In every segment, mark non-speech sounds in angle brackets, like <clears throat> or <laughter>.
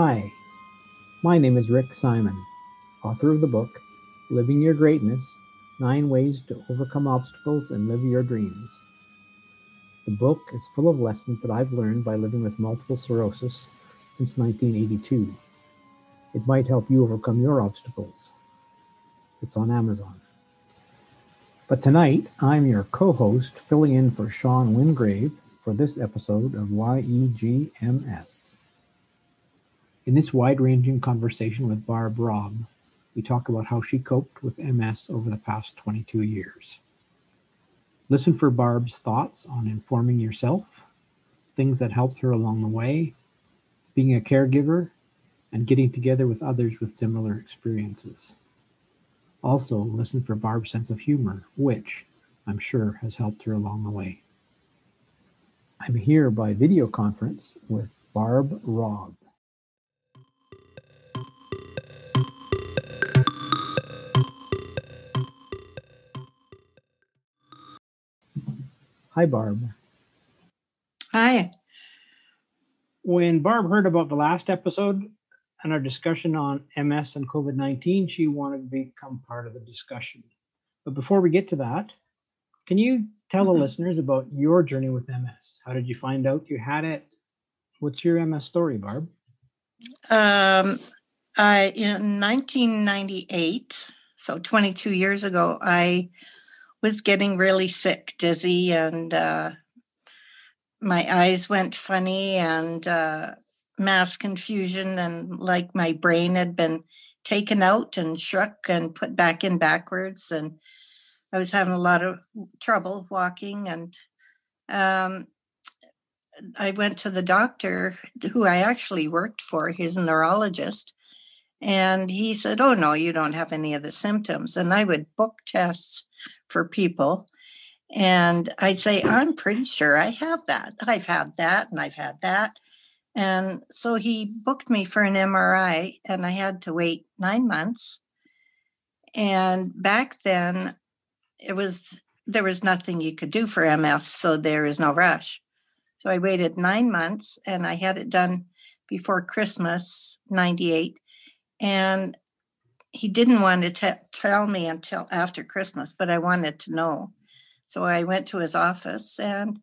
Hi, my name is Rick Simon, author of the book Living Your Greatness Nine Ways to Overcome Obstacles and Live Your Dreams. The book is full of lessons that I've learned by living with multiple sclerosis since 1982. It might help you overcome your obstacles. It's on Amazon. But tonight, I'm your co host, filling in for Sean Wingrave for this episode of YEGMS. In this wide ranging conversation with Barb Robb, we talk about how she coped with MS over the past 22 years. Listen for Barb's thoughts on informing yourself, things that helped her along the way, being a caregiver, and getting together with others with similar experiences. Also, listen for Barb's sense of humor, which I'm sure has helped her along the way. I'm here by video conference with Barb Robb. Hi, Barb. Hi. When Barb heard about the last episode and our discussion on MS and COVID 19, she wanted to become part of the discussion. But before we get to that, can you tell the Mhm. listeners about your journey with MS? How did you find out you had it? What's your MS story, Barb? Um, I in 1998, so 22 years ago, I was getting really sick, dizzy, and uh, my eyes went funny and uh, mass confusion, and like my brain had been taken out and shook and put back in backwards, and I was having a lot of trouble walking and. Um, I went to the doctor who I actually worked for. He's a neurologist. And he said, Oh, no, you don't have any of the symptoms. And I would book tests for people. And I'd say, I'm pretty sure I have that. I've had that and I've had that. And so he booked me for an MRI, and I had to wait nine months. And back then, it was there was nothing you could do for MS, so there is no rush. So I waited nine months and I had it done before Christmas, 98. And he didn't want to te- tell me until after Christmas, but I wanted to know. So I went to his office and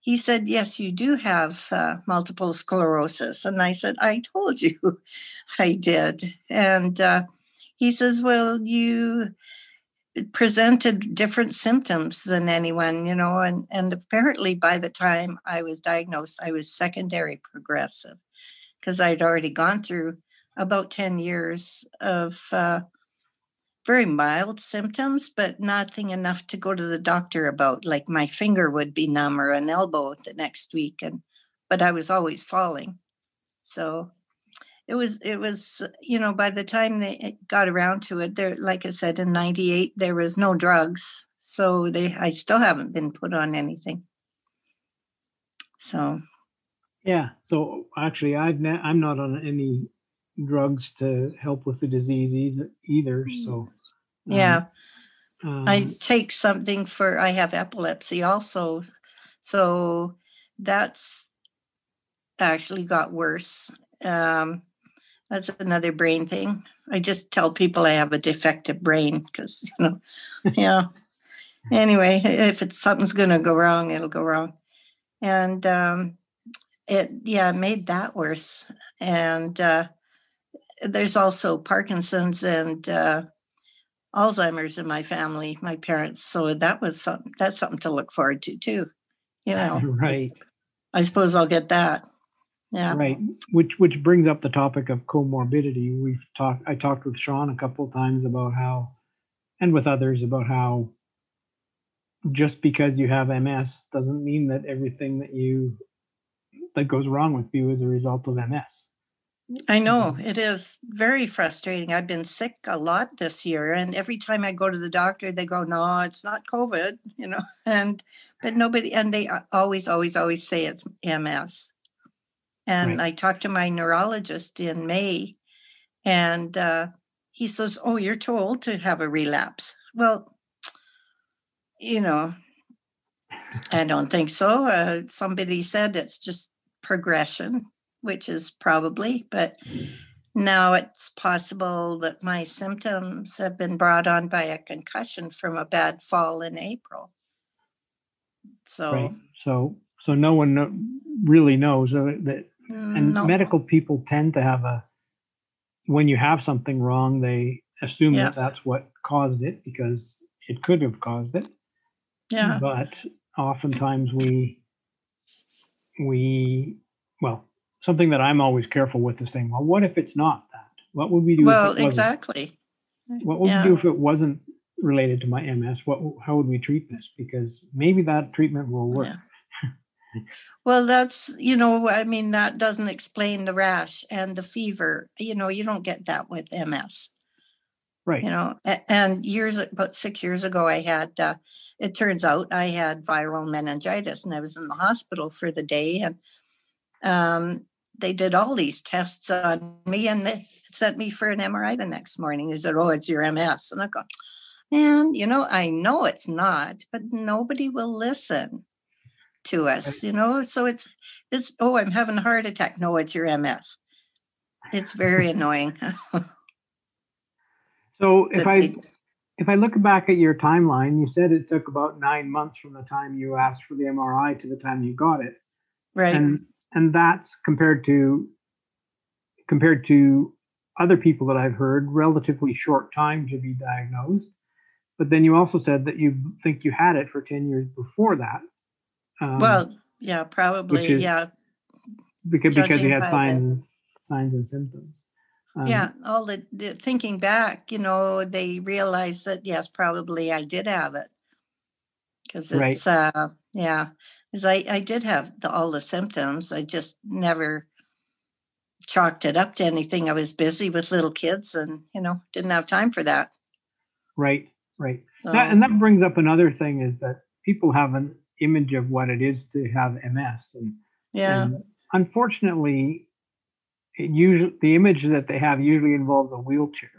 he said, Yes, you do have uh, multiple sclerosis. And I said, I told <laughs> you I did. And uh, he says, Well, you presented different symptoms than anyone, you know, and, and apparently by the time I was diagnosed, I was secondary progressive because I'd already gone through about 10 years of uh, very mild symptoms, but nothing enough to go to the doctor about. Like my finger would be numb or an elbow the next week. And, but I was always falling. So it was it was you know by the time they got around to it there like i said in 98 there was no drugs so they i still haven't been put on anything so Yeah. So actually, I've ne- I'm not on any drugs to help with the disease either. So um, yeah. Um, i take something for i have epilepsy also so that's actually got worse. Um that's another brain thing. I just tell people i have a defective brain because <laughs> you know yeah. Anyway if it's something's going to go wrong it'll go wrong. And um it yeah made that worse. And uh there's also parkinson's and uh alzheimer's in my family my parents so that was something that's something to look forward to too you know <laughs> right. i suppose i'll get that yeah Right, which which brings up the topic of comorbidity. We've talked. I talked with Sean a couple of times about how, and with others about how, just because you have MS doesn't mean that everything that you that goes wrong with you is a result of MS. I know it is very frustrating. I've been sick a lot this year, and every time I go to the doctor, they go, "No, it's not COVID," you know, <laughs> and but nobody, and they always, always, always say it's MS. And Right. I talked to my neurologist in May, and uh, he says, "Oh, you're too old to have a relapse." Well, you know, I don't think so. Uh, somebody said it's just progression. Which is probably, but now it's possible that my symptoms have been brought on by a concussion from a bad fall in April. So, Right. So, so no one really knows uh, that, and no, medical people tend to have a, when you have something wrong, they assume Yeah. that that's what caused it because it could have caused it. yeah, But oftentimes we, we, well, something that I'm always careful with is saying, well, what if it's not that? What would we do? if well, it wasn't? exactly. What would Yeah. we do if it wasn't related to my MS? What, how would we treat this? Because maybe that treatment will work. Yeah. Well, that's, you know, I mean, that doesn't explain the rash and the fever. You know, you don't get that with MS. Right. you know and years about six years ago i had uh, it turns out i had viral meningitis and i was in the hospital for the day and um, they did all these tests on me and they sent me for an mri the next morning. They said oh it's your ms and i go man you know i know it's not but nobody will listen to us you know so it's it's oh i'm having a heart attack. No it's your ms it's very <laughs> annoying. So <laughs> if I if I look back at your timeline, you said it took about nine months from the time you asked for the MRI to the time you got it, right. And and that's compared to compared to other people that I've heard, relatively short time to be diagnosed. But then you also said that you think you had it for ten years before that. Um, Well, yeah, probably. is- yeah. because because you had by the- signs signs and symptoms. Um, yeah. All the, the thinking back, you know, they realized that, yes, probably I did have it. Because Right. it's, uh, yeah, because I, I did have the, all the symptoms. I just never chalked it up to anything. I was busy with little kids and, you know, didn't have time for that. Right. Right. So, That, and that brings up another thing is that people have an image of what it is to have MS, and, yeah. and unfortunately, it usually the image that they have usually involves a wheelchair.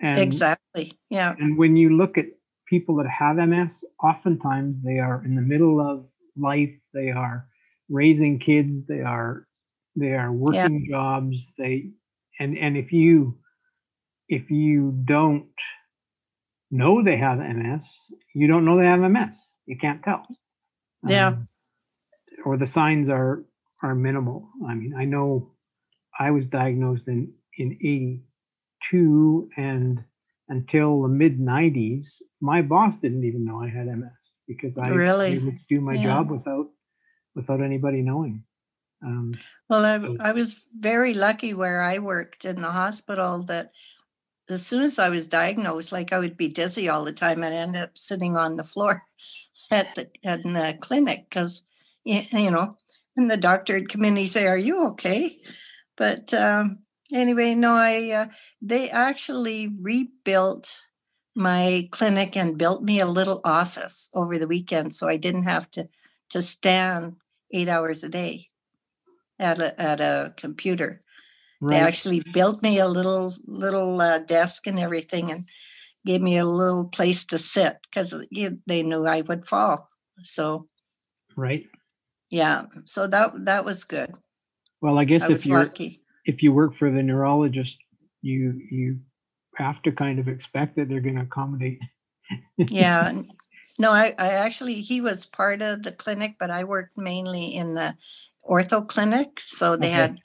And, exactly. Yeah. And when you look at people that have MS, oftentimes they are in the middle of life. They are raising kids. They are they are working jobs. They and and if you if you don't know they have MS, you don't know they have MS. You can't tell. Yeah. Um, or the signs are are minimal. I mean, I know I was diagnosed in in 82 and until the mid 90s, my boss didn't even know I had MS because I Really? was able to do my Yeah. job without without anybody knowing. Um, Well, So- I, I was very lucky where I worked in the hospital that as soon as I was diagnosed, like I would be dizzy all the time and end up sitting on the floor <laughs> at the at the clinic because you know, and the doctor would come in and he'd say, "Are you okay?" But um, anyway, no, I uh, they actually rebuilt my clinic and built me a little office over the weekend, so I didn't have to to stand eight hours a day at a at a computer. They actually built me a little little uh, desk and everything, and gave me a little place to sit because they knew I would fall. So right. yeah, so that that was good. Well, I guess I if you're lucky. If you work for the neurologist, you you have to kind of expect that they're going to accommodate. <laughs> Yeah. No, I, I actually he was part of the clinic, but I worked mainly in the ortho clinic. So they Okay. had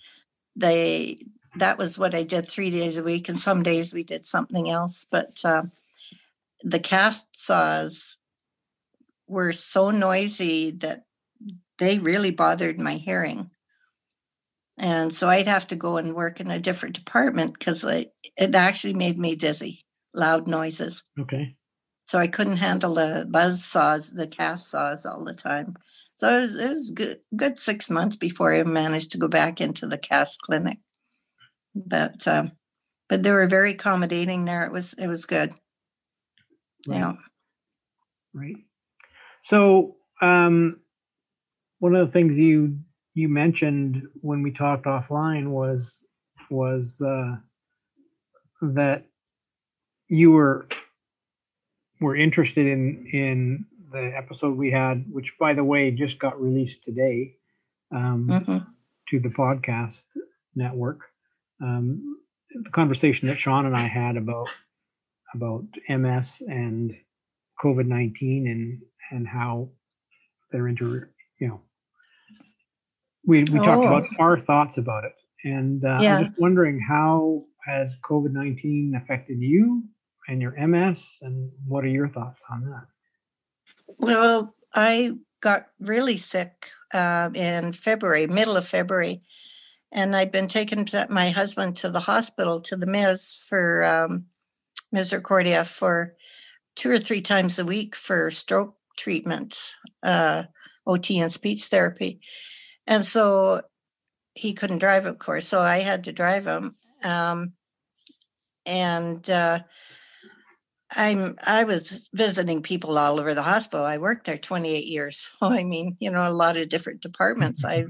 they that was what I did three days a week, and some days we did something else. But um, the cast saws were so noisy that they really bothered my hearing. And so I'd have to go and work in a different department because it actually made me dizzy, loud noises. Okay. So I couldn't handle the buzz saws, the cast saws all the time. So it was, it was good, good six months before I managed to go back into the cast clinic. But um, but they were very accommodating there. It was it was good. Right. Yeah. Right. So, um, one of the things you you mentioned when we talked offline was was uh, that you were were interested in in the episode we had, which by the way just got released today, um, hmm to the podcast network. Um, the conversation that Sean and I had about about MS and COVID nineteen and and how they're inter you know we we talked about Oh. our thoughts about it and uh, Yeah. I'm just wondering how has COVID nineteen affected you and your MS and what are your thoughts on that? Well, I got really sick uh, in February, middle of February, and I'd been taken to my husband to the hospital to the MIS for um, Misericordia for two or three times a week for stroke treatment, uh, OT and speech therapy, and so he couldn't drive, of course, so I had to drive him, um, and. Uh, I'm I was visiting people all over the hospital. I worked there 28 years. <laughs> So I mean, you know, a lot of different departments. I,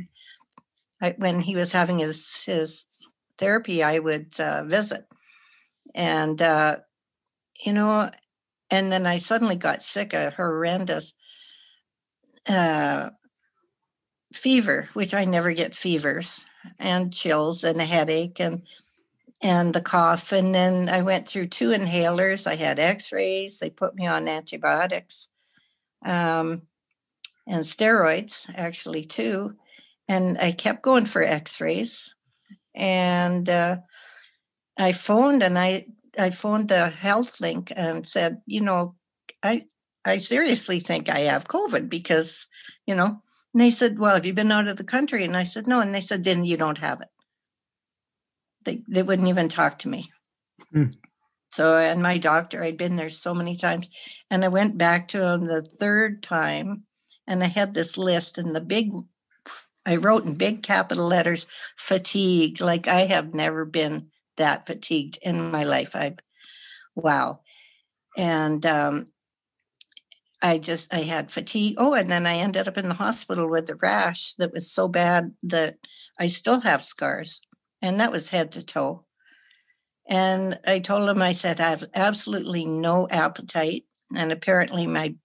<laughs> I when he was having his his therapy, I would uh, visit, and uh, you know, and then I suddenly got sick, a horrendous uh, fever, which I never get fevers, and chills and a headache and and the cough. And then I went through two inhalers. I had x rays. They put me on antibiotics um, and steroids, actually, too. And I kept going for x rays. And uh, I phoned and I, I phoned the health link and said, you know, I, I seriously think I have COVID because, you know, and they said, well, have you been out of the country? And I said, no. And they said, then you don't have it they, they wouldn't even talk to me. Hmm. So, and my doctor, I'd been there so many times, and I went back to him the third time, and I had this list, and the big, I wrote in big capital letters, fatigue. Like I have never been that fatigued in my life. I, wow, and um, I just I had fatigue. Oh, and then I ended up in the hospital with a rash that was so bad that I still have scars and that was head to toe. And I told him, I said, I have absolutely no appetite. And apparently, my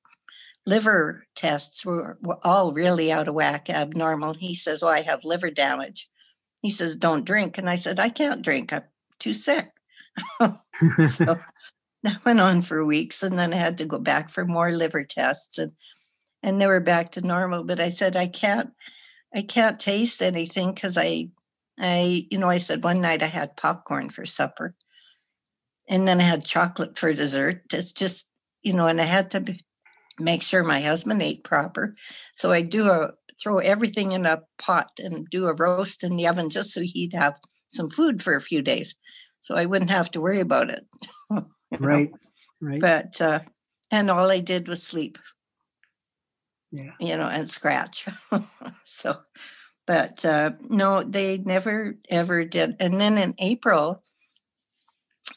liver tests were, were all really out of whack, abnormal. He says, Oh, I have liver damage. He says, Don't drink. And I said, I can't drink. I'm too sick. <laughs> so that went on for weeks. And then I had to go back for more liver tests. And, and they were back to normal. But I said, I can't. I can't taste anything because I I, you know, I said one night I had popcorn for supper and then I had chocolate for dessert. It's just, you know, and I had to make sure my husband ate proper. So I do a throw everything in a pot and do a roast in the oven just so he'd have some food for a few days. So I wouldn't have to worry about it. <laughs> right, right. But, uh, and all I did was sleep, yeah. you know, and scratch. <laughs> so, but uh, no, they never ever did. And then in April,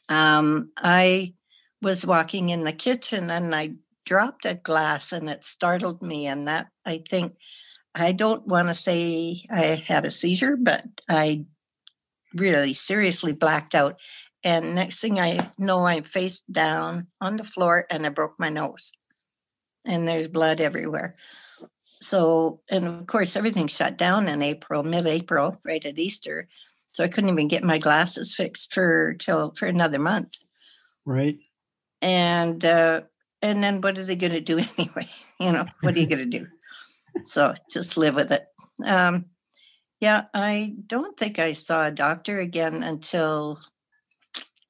um, I was walking in the kitchen and I dropped a glass and it startled me. And that I think I don't want to say I had a seizure, but I really seriously blacked out. And next thing I know, I'm face down on the floor and I broke my nose. And there's blood everywhere. So, and of course, everything shut down in April, mid April, right at Easter. So I couldn't even get my glasses fixed for till for another month. Right. And uh, and then what are they going to do <laughs> anyway? You know, what are you going to do? So just live with it. Um, yeah, I don't think I saw a doctor again until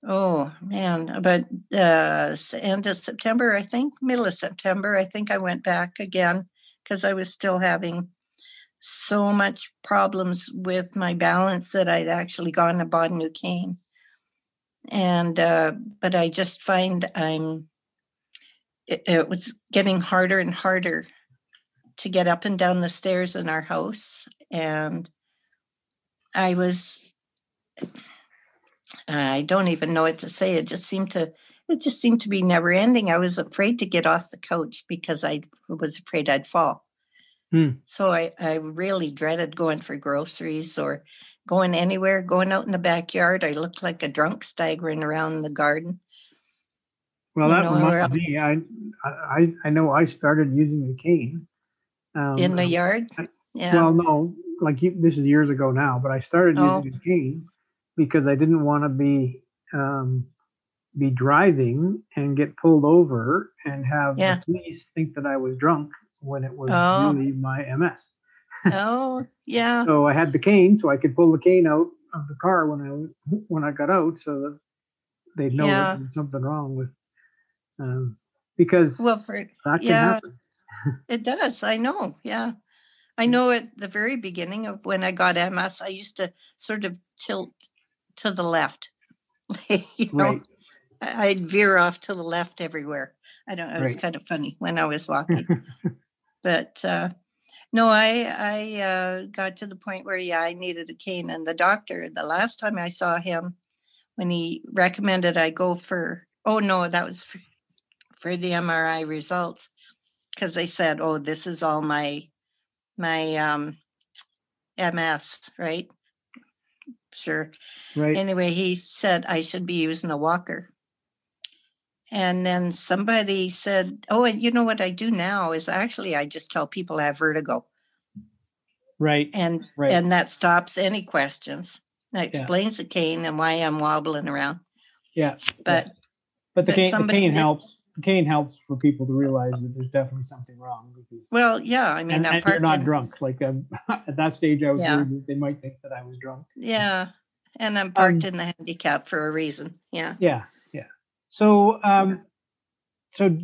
oh man, about uh, end of September, I think, middle of September. I think I went back again because I was still having so much problems with my balance that I'd actually gone and bought a new cane. And uh, but I just find I'm it, it was getting harder and harder to get up and down the stairs in our house, and I was I don't even know what to say. It just seemed to it just seemed to be never ending. I was afraid to get off the couch because I was afraid I'd fall. Hmm. So I, I really dreaded going for groceries or going anywhere, going out in the backyard. I looked like a drunk staggering around the garden. Well, You that know, reminds me. I, I I know I started using the cane. Um, in the yard. I- Yeah. Well, no, like you, this is years ago now, but I started Oh. using a cane because I didn't want to be um, be driving and get pulled over and have Yeah. the police think that I was drunk when it was Oh. really my MS. oh, <laughs> yeah. So I had the cane, so I could pull the cane out of the car when I when I got out, so that they'd know Yeah. there was something wrong with. Um, because Well, for that yeah. happen. <laughs> It does. I know. Yeah. I know at the very beginning of when I got MS, I used to sort of tilt to the left. <laughs> you know, Right. I'd veer off to the left everywhere. I don't. It was Right. kind of funny when I was <laughs> walking. but uh, no, I I uh, got to the point where yeah, I needed a cane, and the doctor. The last time I saw him, when he recommended I go for oh no, that was for, for the MRI results because they said oh this is all my my um, MS right. Sure. Right. Anyway, he said I should be using a walker. And then somebody said, Oh, and you know what I do now is actually I just tell people I have vertigo Right. and Right. and that stops any questions. That explains the cane and why I'm wobbling around. Yeah. But But the But cane, the cane helps. Cane helps for people to realize that there's definitely something wrong because well, yeah, I mean and, I'm and you're not drunk. Like um, <laughs> at that stage, I was Yeah. worried that they might think that I was drunk. Yeah. And I'm parked Um, in the handicap for a reason. Yeah. Yeah, yeah. So, um, so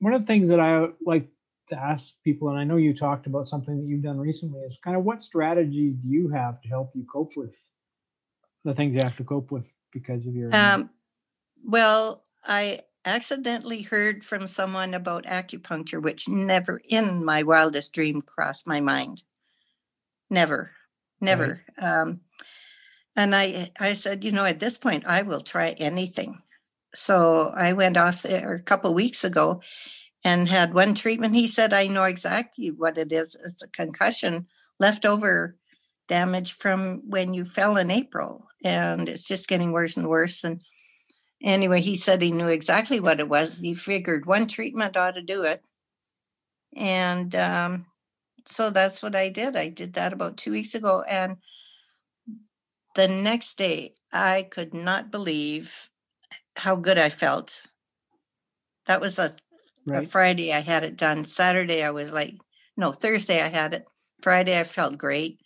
one of the things that I like to ask people, and I know you talked about something that you've done recently, is kind of what strategies do you have to help you cope with the things you have to cope with because of your Um, well, I accidentally heard from someone about acupuncture, which never in my wildest dream crossed my mind. Never, never. Um, and I, I said, you know, at this point, I will try anything. So I went off there a couple of weeks ago and had one treatment. He said, I know exactly what it is. It's a concussion, leftover damage from when you fell in April. And it's just getting worse and worse. And anyway, he said he knew exactly what it was. He figured one treatment ought to do it. And um, so that's what I did. I did that about two weeks ago. And the next day, I could not believe how good I felt. That was a, a? Friday, I had it done. Saturday, I was like, no, Thursday, I had it. Friday, I felt great.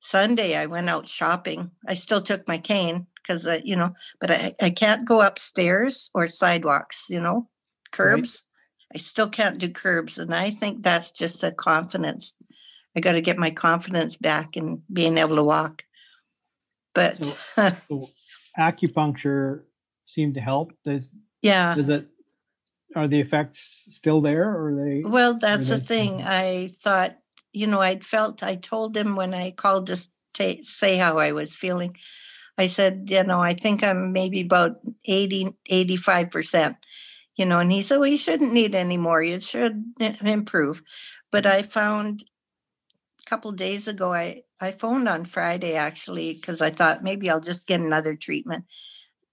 Sunday, I went out shopping. I still took my cane because, uh, you know, but I, I can't go upstairs or sidewalks, you know, curbs. I still can't do curbs. And I think that's just a confidence. I got to get my confidence back in being able to walk. But <laughs> So acupuncture seemed to help. Does yeah. does it? Are the effects still there, or they? Well, that's the they- thing. I thought, you know, I'd felt, I told him when I called to say how I was feeling, I said, you know, I think I'm maybe about 80, 85%, you know, and he said, well, you shouldn't need any more. You should improve. But I found a couple days ago, I, I phoned on Friday actually, because I thought maybe I'll just get another treatment.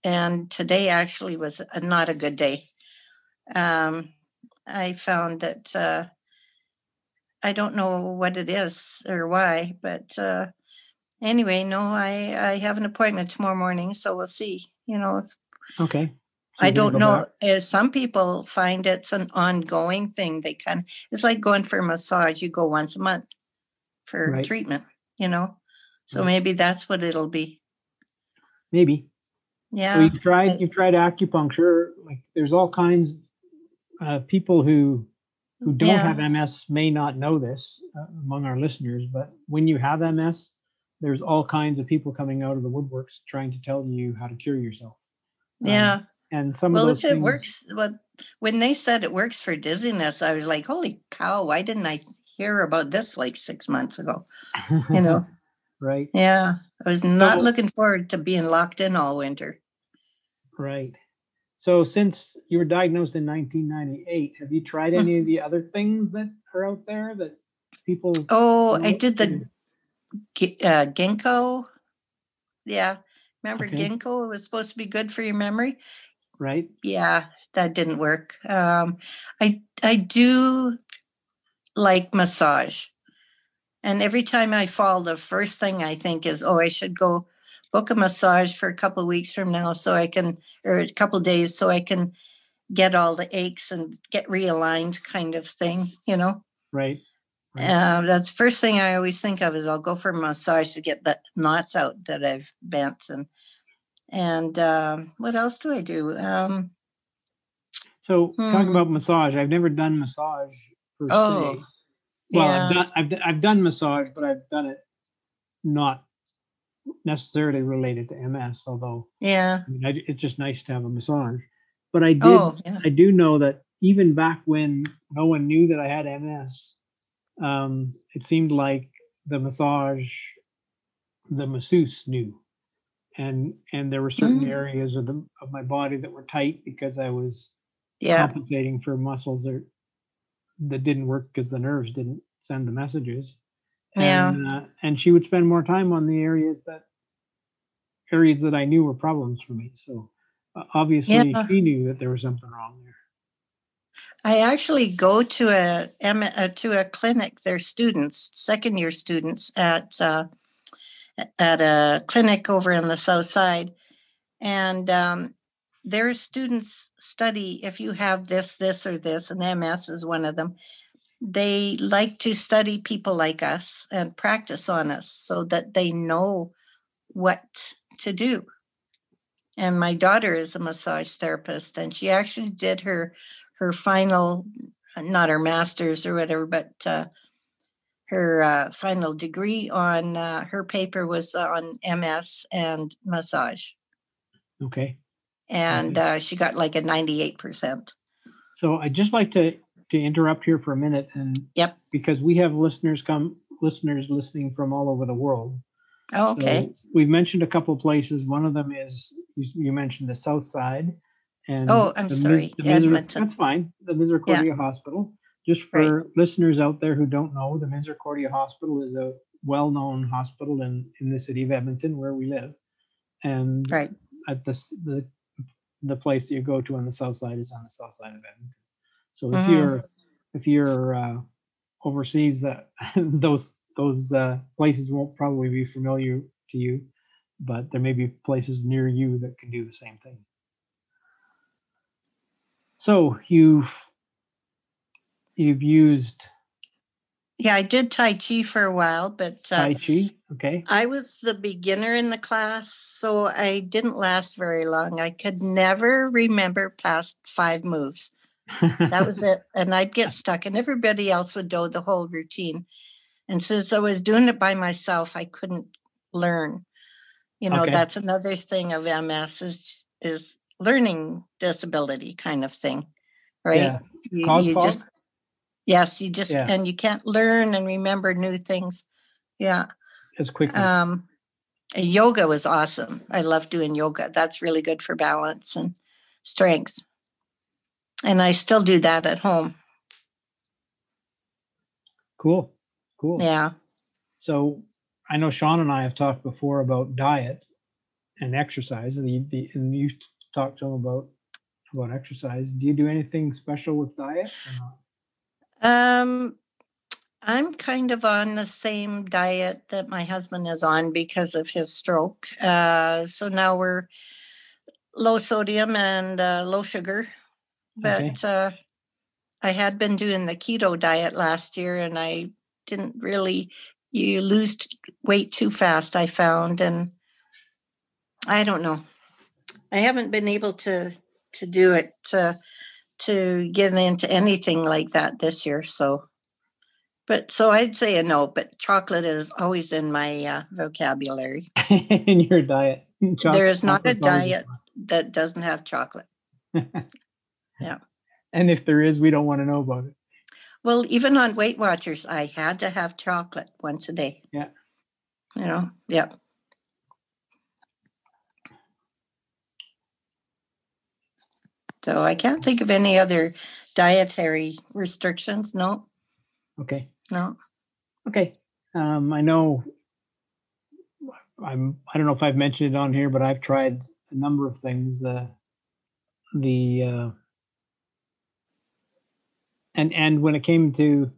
And today actually was a, not a good day. Um, I found that uh, I don't know what it is or why, but uh, anyway, no, I I have an appointment tomorrow morning, so we'll see. You know, if, Okay. So I don't know. back- As some people find it's an ongoing thing. They kind it's like going for a massage. You go once a month for Right. treatment. You know, so Right. maybe that's what it'll be. Maybe. So Yeah, you've tried I- you've tried acupuncture. Like there's all kinds uh, people who who don't Yeah. have MS may not know this uh, among our listeners, but when you have MS, there's all kinds of people coming out of the woodworks trying to tell you how to cure yourself. Um, yeah. and some Well, of those if it things- works, well, when they said it works for dizziness, I was like, "Holy cow! Why didn't I hear about this like six months ago?" You know. <laughs> right, Yeah, I was not So- looking forward to being locked in all winter. right. So since you were diagnosed in 1998, have you tried Hmm. any of the other things that are out there that people? Oh, I did the uh, ginkgo. Yeah, remember Okay. ginkgo? It was supposed to be good for your memory. right. Yeah, that didn't work. Um, I I do like massage. And every time I fall, the first thing I think is, oh, I should go book a massage for a couple of weeks from now so I can, or a couple of days so I can get all the aches and get realigned kind of thing, you know? Right. Uh, that's the first thing I always think of is I'll go for a massage to get the knots out that I've bent and and um, what else do I do? Um, So talking Hmm. about massage, I've never done massage per Oh, se. Well, I've done I've, I've done massage, but I've done it not necessarily related to MS. Although yeah. I mean, I, it's just nice to have a massage. But I did Oh, yeah. I do know that even back when no one knew that I had MS, um, it seemed like the massage, the masseuse knew, and and there were certain Mm. areas of the of my body that were tight because I was Yeah. compensating for muscles that that didn't work because the nerves didn't send the messages. Yeah. And, uh, and she would spend more time on the areas that areas that I knew were problems for me. So uh, obviously Yeah. she knew that there was something wrong there. I actually go to a, uh, to a clinic. They're students, second year students at uh, at a clinic over in the south side, and um, their students study if you have this, this, or this, and MS is one of them. They like to study people like us and practice on us so that they know what to do. And my daughter is a massage therapist, and she actually did her her final, not her master's or whatever, but uh, her uh, final degree on uh, her paper was on MS and massage, Okay. and uh, she got like a ninety-eight percent. So I'd just like to to interrupt here for a minute and Yep. because we have listeners come listeners listening from all over the world. Oh, okay. So we've mentioned a couple of places. One of them is you, you mentioned the South Side. And Oh, I'm the Mis- sorry, the Miser- Edmonton. that's fine. The Misericordia Hospital. Just for listeners out there who don't know, the Misericordia Hospital is a well-known hospital in in the city of Edmonton where we live. And Right. at this the the place that you go to on the south side is on the south side of Edmonton. So if Mhm. you're if you're uh, overseas, that <laughs> those those uh, places won't probably be familiar to you, but there may be places near you that can do the same thing. So you've you've used Yeah, I did Tai Chi for a while, but uh, Tai Chi, okay? I was the beginner in the class, so I didn't last very long. I could never remember past five moves. That was it. <laughs> And I'd get stuck, and everybody else would do the whole routine. And since I was doing it by myself, I couldn't learn. You know, Okay. that's another thing of MS is is learning disability kind of thing, right? Yeah. You, you just yes, you just Yeah. and you can't learn and remember new things. Yeah. as quickly. Um, yoga was awesome. I love doing yoga. That's really good for balance and strength. And I still do that at home. cool, cool. Yeah. So I know Sean and I have talked before about diet and exercise, and you, the- and you talked to him about about exercise. Do you do anything special with diet? Um, I'm kind of on the same diet that my husband is on because of his stroke. Uh, so now we're low sodium and uh, low sugar. Okay. But uh, I had been doing the keto diet last year and I didn't really, you lose weight too fast, I found. And I don't know. I haven't been able to to do it to to get into anything like that this year. So, but so I'd say a no. But chocolate is always in my uh, vocabulary. <laughs> in your diet? Choc- There is not a diet that doesn't have chocolate. <laughs> Yeah. And if there is, we don't want to know about it. Well, even on Weight Watchers, I had to have chocolate once a day. Yeah. You know, yeah. So I can't think of any other dietary restrictions. No, Okay. no. Okay. Um, I know I'm I don't know if I've mentioned it on here, but I've tried a number of things. The the uh and and when it came to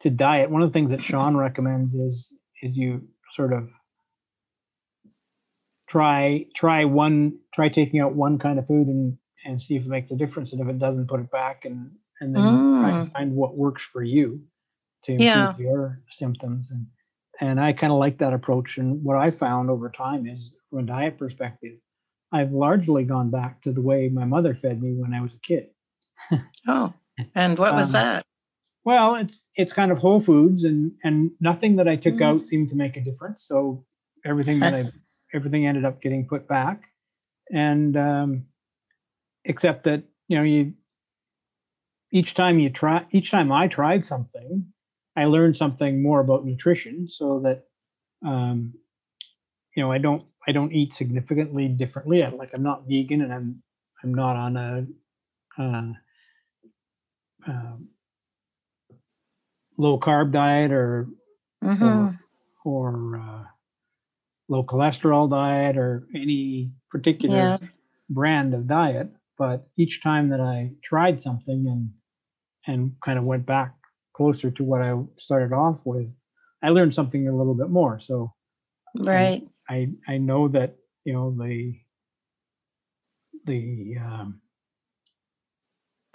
to diet, one of the things that Sean recommends is is you sort of try try one try taking out one kind of food and and see if it makes a difference, and if it doesn't, put it back and and then try and Mm. find what works for you to improve Yeah. your symptoms and and I kind of like that approach. And what I found over time is, from a diet perspective, I've largely gone back to the way my mother fed me when I was a kid. Oh, and what was <laughs> Um, that? Well, it's it's kind of whole foods, and and nothing that I took Mm. out seemed to make a difference. So everything that I <laughs> everything ended up getting put back, and um, except that you know you each time you try each time I tried something, I learned something more about nutrition, so that um, you know I don't I don't eat significantly differently. I, like I'm not vegan, and I'm I'm not on a uh, um, low carb diet or hmm or uh, low cholesterol diet or any particular Yeah. brand of diet. But each time that I tried something and and kind of went back closer to what I started off with, I learned something a little bit more. So Right. I I know that you know the the um,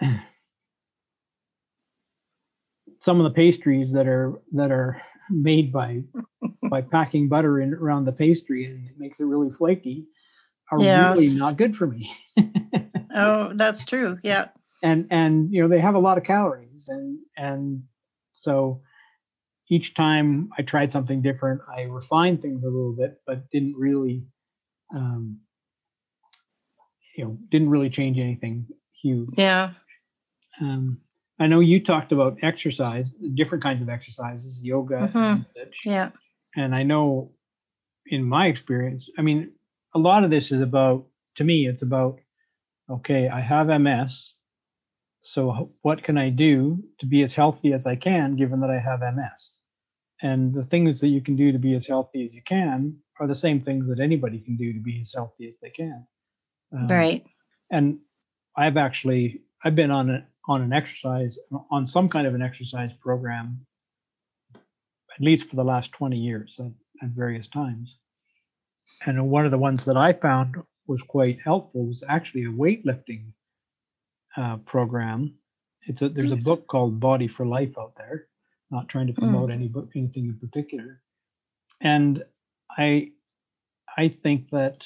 <clears throat> some of the pastries that are that are made by <laughs> by packing butter in around the pastry and it makes it really flaky are really not good for me. <laughs> Oh, that's true. Yeah. and and you know they have a lot of calories and and so each time I tried something different, I refined things a little bit, but didn't really, um, you know, didn't really change anything huge. Yeah. Um, I know you talked about exercise, different kinds of exercises, yoga, and such. Yeah. And I know in my experience, I mean, a lot of this is about, to me, it's about, okay, I have MS. So what can I do to be as healthy as I can, given that I have MS? And the things that you can do to be as healthy as you can are the same things that anybody can do to be as healthy as they can. Um, Right. and I've actually I've been on a, on an exercise on some kind of an exercise program at least for the last 20 years at, at various times. And one of the ones that I found was quite helpful was actually a weightlifting uh, program. It's a, there's a book called Body for Life out there. Not trying to Hmm. promote any book anything in particular. And I I think that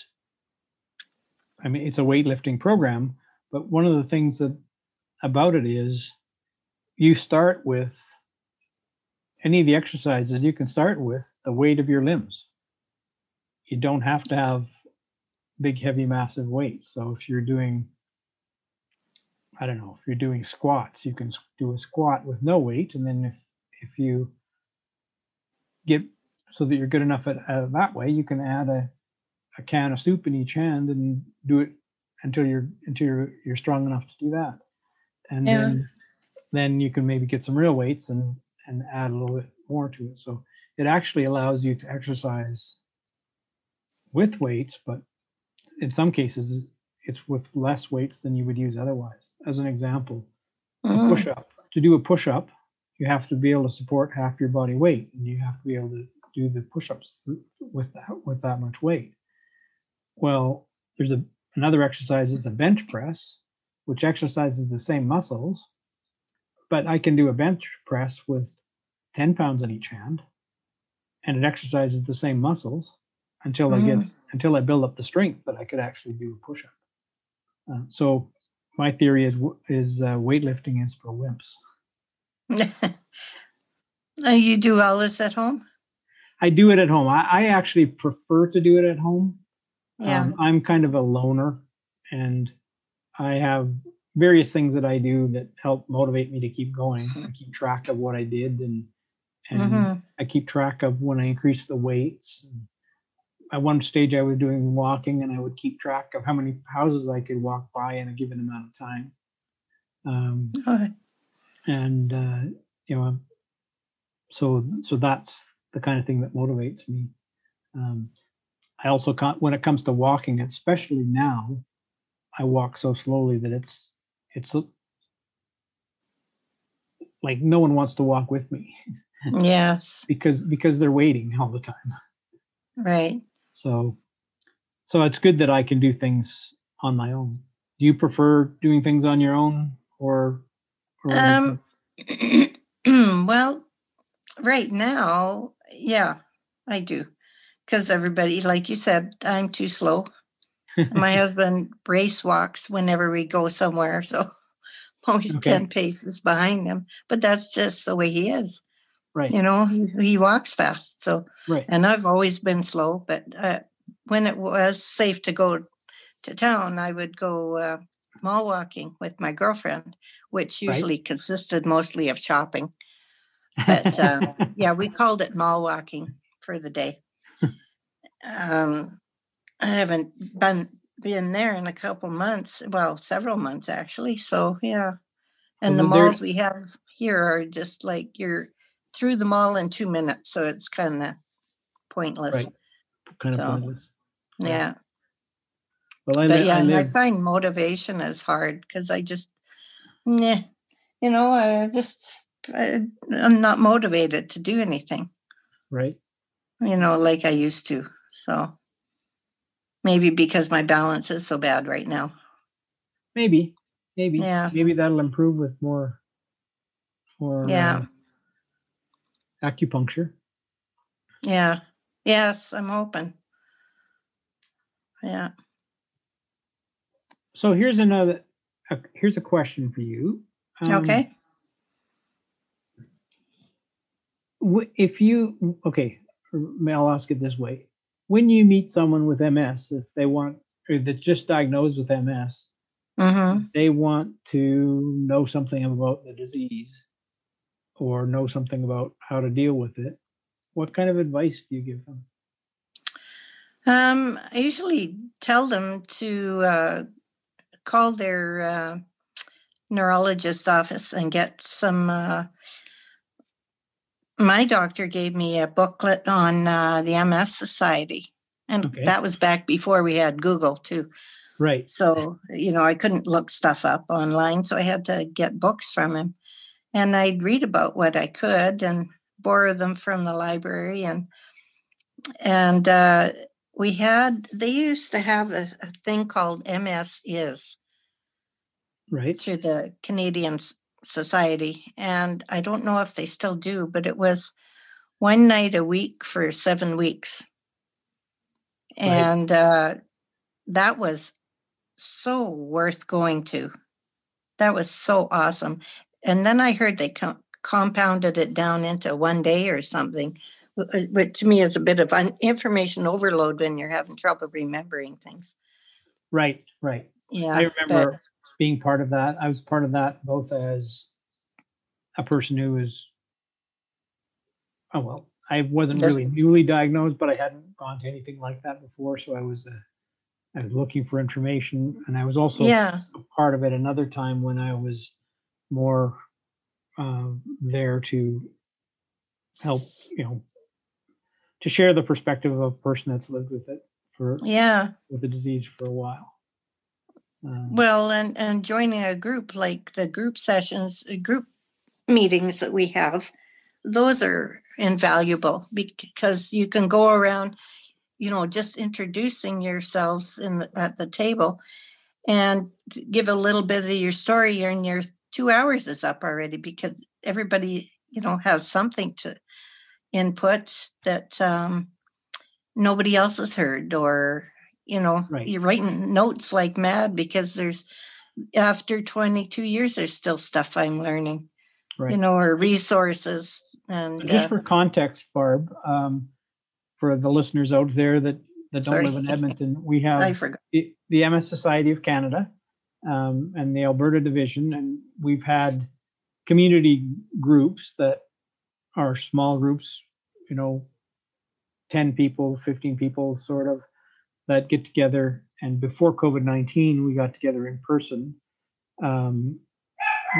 I mean, it's a weightlifting program, but one of the things that about it is you start with any of the exercises you can start with the weight of your limbs. You don't have to have big, heavy, massive weights. So if you're doing, I don't know, if you're doing squats, you can do a squat with no weight, and then if if you get so that you're good enough at uh, that way, you can add a a can of soup in each hand and do it until you're until you're you're strong enough to do that and Yeah. then then you can maybe get some real weights and and add a little bit more to it so it actually allows you to exercise with weights but in some cases it's with less weights than you would use otherwise as an example a Mm. push up to do a push up you have to be able to support half your body weight and you have to be able to do the push-ups th- with that with that much weight well there's a another exercise is the bench press which exercises the same muscles but i can do a bench press with 10 pounds in each hand and it exercises the same muscles until i get Mm. Until i build up the strength that i could actually do a push-up uh, so my theory is is uh, weightlifting is for wimps Uh, <laughs> you do all this at home? I do it at home. I, I actually prefer to do it at home. Yeah. Um, I'm kind of a loner and I have various things that I do that help motivate me to keep going. I <laughs> keep track of what I did and and Mhm. I keep track of when I increase the weights. At one stage I was doing walking and I would keep track of how many houses I could walk by in a given amount of time. Um, Oh, and uh, you know so so that's the kind of thing that motivates me um, i also can't when it comes to walking especially now i walk so slowly that it's it's like no one wants to walk with me <laughs> Yes, because because they're waiting all the time. right. So so it's good that I can do things on my own. Do you prefer doing things on your own or, or Um, <clears throat> well, right now, yeah, I do. Because everybody, like you said, I'm too slow. My <laughs> husband race walks whenever we go somewhere. So I'm <laughs> always Okay. 10 paces behind him. But that's just the way he is. Right You know, he, he walks fast. So, right and I've always been slow. But uh, when it was safe to go to town, I would go uh, mall walking with my girlfriend, which Right. usually consisted mostly of shopping. But <laughs> um, yeah, we called it mall walking for the day. um, I haven't been been there in a couple months. Well, several months actually. So yeah, and the Well, there- malls we have here are just like you're through them all in two minutes, so it's kind of pointless. Right. kind of so, pointless. yeah. Yeah, Well, I, but yeah, I and I find motivation is hard because I just, nah, you know, I just I, I'm not motivated to do anything. right. you know, like I used to. So maybe because my balance is so bad right now. Maybe, maybe, Yeah. maybe that'll improve with more, more Yeah. uh, acupuncture. Yeah. Yes, I'm hoping. Yeah. So here's another. Uh, here's a question for you. Um, okay. If you okay, may I'll ask it this way: When you meet someone with MS, if they want or that just diagnosed with MS, Mm-hmm. they want to know something about the disease or know something about how to deal with it. What kind of advice do you give them? Um, I usually tell them to uh, call their uh, neurologist office and get some. Uh, my doctor gave me a booklet on uh, the MS Society, and Okay. that was back before we had Google too. Right. So, you know, I couldn't look stuff up online. So I had to get books from him. And I'd read about what I could and borrow them from the library. And and uh, we had they used to have a, a thing called MS is Right. through the Canadian Society. And I don't know if they still do, but it was one night a week for seven weeks. Right. And uh, that was so worth going to. That was so awesome. And then I heard they com- compounded it down into one day or something, uh, which to me is a bit of un- information overload when you're having trouble remembering things. Right. Right. Yeah. I but- remember being part of that. I was part of that both as a person who was, oh, well, I wasn't really newly diagnosed, but I hadn't gone to anything like that before. So I was, uh, I was looking for information and I was also yeah. part of it another time when I was more um, there to help, you know, to share the perspective of a person that's lived with it for Yeah. with the disease for a while. Um, Well, and and joining a group like the group sessions, uh, group meetings that we have, those are invaluable because you can go around, you know, just introducing yourselves in the, at the table, and give a little bit of your story, and your two hours is up already because everybody, you know, has something to input that um, nobody else has heard or you know Right. you're writing notes like mad because there's after 22 years there's still stuff i'm learning right. you know or resources and Just uh, for context, Barb, um, for the listeners out there that, that don't Sorry. live in Edmonton, we <laughs> have the, the MS Society of Canada um, and the Alberta Division, and we've had community groups that are small groups, you know, 10 people, 15 people, sort of, that get together. And before COVID 19, we got together in person um,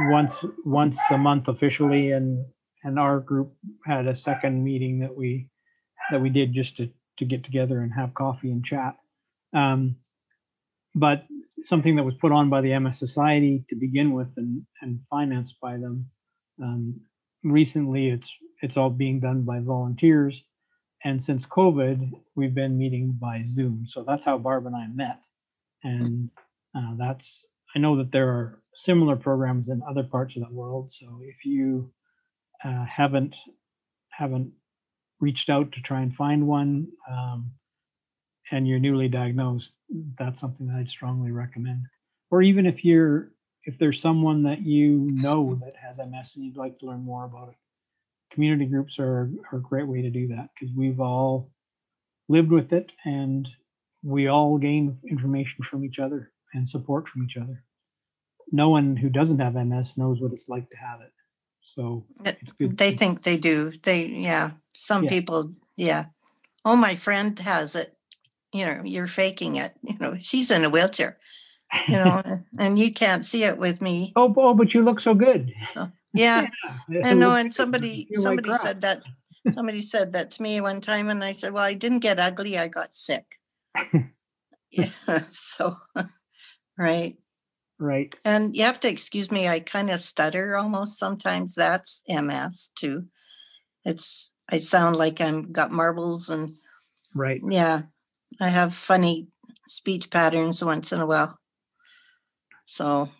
once once a month officially, and and our group had a second meeting that we that we did just to to get together and have coffee and chat. Um, but something that was put on by the MS Society to begin with and, and financed by them Um, recently, it's it's all being done by volunteers, and since COVID, we've been meeting by Zoom. So that's how Barb and I met, and uh, that's I know that there are similar programs in other parts of the world. So if you uh, haven't haven't reached out to try and find one, um, and you're newly diagnosed, that's something that I'd strongly recommend. Or even if you're if there's someone that you know that has MS and you'd like to learn more about it, community groups are, are a great way to do that because we've all lived with it and we all gain information from each other and support from each other. No one who doesn't have MS knows what it's like to have it. So it's good. They think they do. They, yeah, some Yeah. people, yeah. Oh, my friend has it. You know, you're faking it. You know, she's in a wheelchair, you <laughs> know, and you can't see it with me. oh, oh, but you look so good. Oh, yeah. <laughs> Yeah, I it know. looks And somebody, like somebody said that, somebody said that to me one time. And I said, well, I didn't get ugly. I got sick. <laughs> yeah. So, right. Right. And you have to excuse me, I kind of stutter almost sometimes. That's MS too. It's I sound like I'm got marbles and Right. yeah, I have funny speech patterns once in a while. So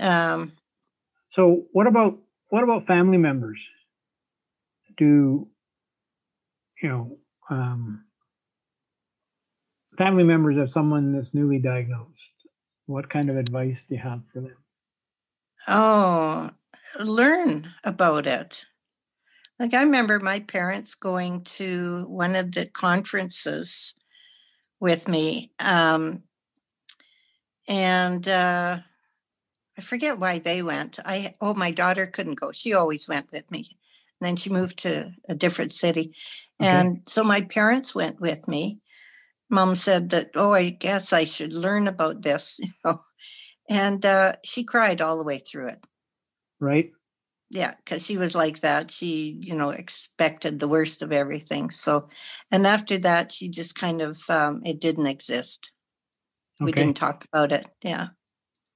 um So what about what about family members? Do you know um, family members of someone that's newly diagnosed? What kind of advice do you have for them? oh learn about it. Like I remember my parents going to one of the conferences with me. Um and uh I forget why they went. I oh my daughter couldn't go. She always went with me. And then she moved to a different city. Okay. And so my parents went with me. Mom said that, oh, I guess I should learn about this, <laughs> you know. And uh, she cried all the way through it. Right. Yeah, because she was like that. She, you know, expected the worst of everything. So, and after that, she just kind of, um, it didn't exist. We didn't talk about it. Yeah.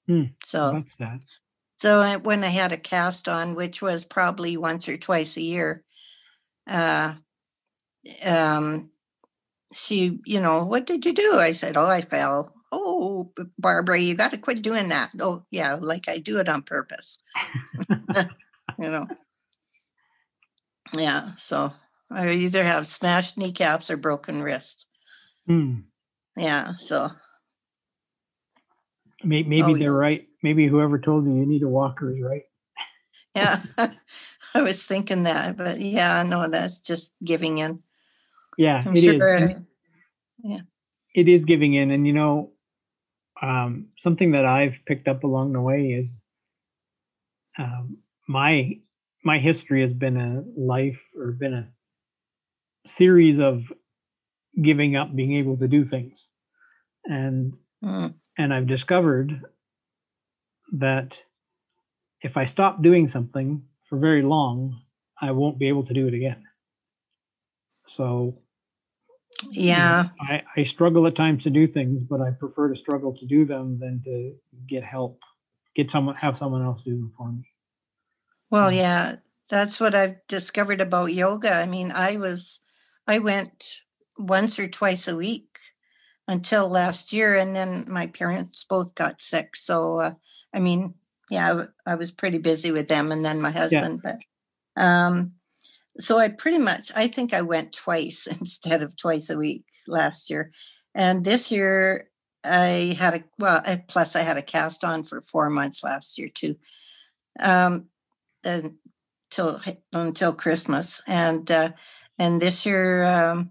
Hmm, So, so I, when I had a cast on, which was probably once or twice a year, uh, um, she, you know, what did you do? I said, oh, I fell. Oh, Barbara, you got to quit doing that. Oh, yeah, like I do it on purpose. <laughs> <laughs> you know. Yeah, so I either have smashed kneecaps or broken wrists. Hmm. Yeah, so May- Maybe they're right. Maybe whoever told you you need a walker is right. yeah, <laughs> I was thinking that, but yeah, no, that's just giving in. Yeah, I'm it is. sure. And it is giving in and you know um, something that i've picked up along the way is um, my my history has been a life or been a series of giving up being able to do things. And Mm, and i've discovered that if i stop doing something for very long i won't be able to do it again. So you know, yeah, I, I struggle at times to do things, but I prefer to struggle to do them than to get help, get someone, have someone else do them for me. Well, Mm. yeah, that's what I've discovered about yoga. I mean, I was, I went once or twice a week until last year, and then my parents both got sick. So, uh, I mean, yeah, I, w- I was pretty busy with them, and then my husband. But, um, so I pretty much, I think I went twice <laughs> instead of twice a week last year, and this year I had a well. Plus, I had a cast on for four months last year too. Um, until until Christmas, and uh, and this year, um,